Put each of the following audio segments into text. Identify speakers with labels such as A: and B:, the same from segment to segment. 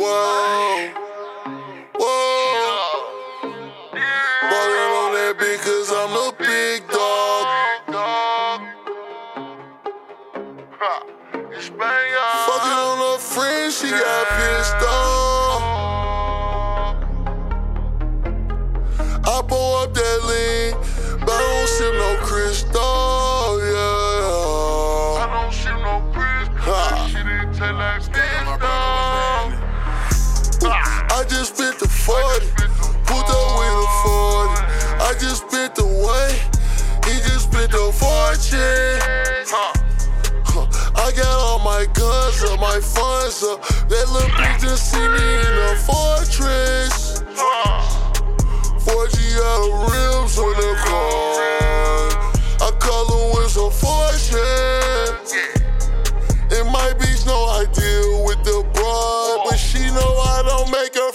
A: Whoa. Whoa. Ballin' on that beat I'm big dog. Fucking on a friend, she got pissed off. I pull up that lean, but I don't sip no Cristal, yeah.
B: I don't shoot no crystal. Shit ain't taste like pistol.
A: I just spent the 40, pulled up with a 40. I just spent the way, he just spent the fortune. I got all my guns up, my funds up. That little bitch just see me in a fortress. 4G out of rims on the car. I call him with some fortune. And my bitch know I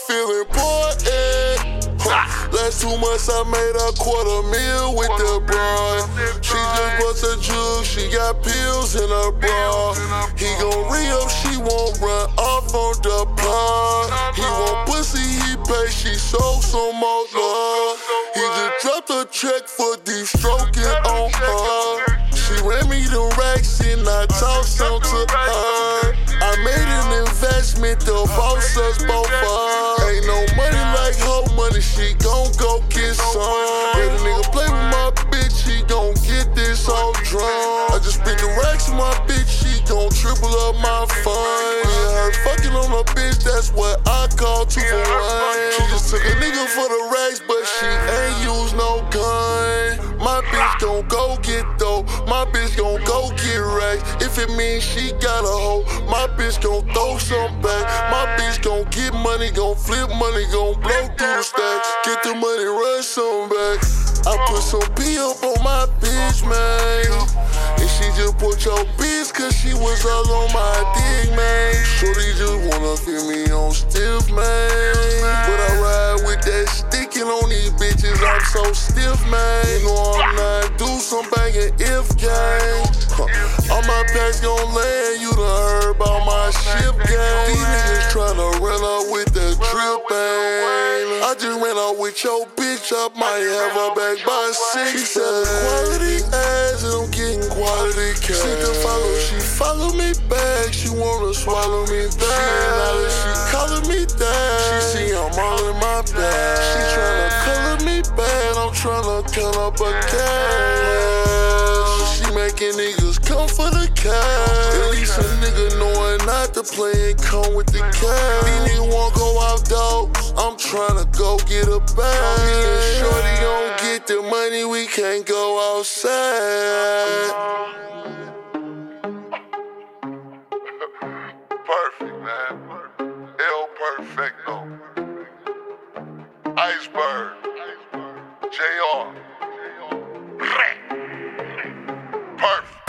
A: feel important. Huh. Last two months I made a quarter meal with the broad. She just bust a jug, she got pills in her bra. He gon' re up, she won't run off on the plug. He want pussy, he pay, she sold some more love. He just dropped a check for deep stroking on her. She ran me the racks and I talked some to her. I made an investment, the boss us both up. She gon' go get some. Let a nigga play with my bitch, he gon' get this all drunk. I just spent the racks on my bitch, she gon' triple up my fun. Yeah, her fucking on a bitch, that's what I call two for one. She just took a nigga for the go get racks. If it means she got a hoe, my bitch gon' throw some back. My bitch gon' get money, gon' flip money, gon' blow through the stacks. Get the money, run some back. I put some P up on my bitch, man. And she just put your bitch cause she was all on my dick, man. Shorty just so stiff, man. You know I'm not do some banging if gang. Huh. All my packs gon' land, you done heard about my ship gang. These niggas tryna run up with the drip, man. I just ran out with your bitch, I might have her back by six. She quality ass, and I'm getting quality cash. She to follow, she follow me back. She wanna swallow me that she calling me dad, tryna cut up a cash. She making niggas come for the cash. At least a nigga knowing not to play and come with the cash. These niggas wanna go out dogs. I'm tryna go get a bag. Me Shorty gon' get the money, we can't go outside.
B: Perfect, man. El Señor. Señor. Re.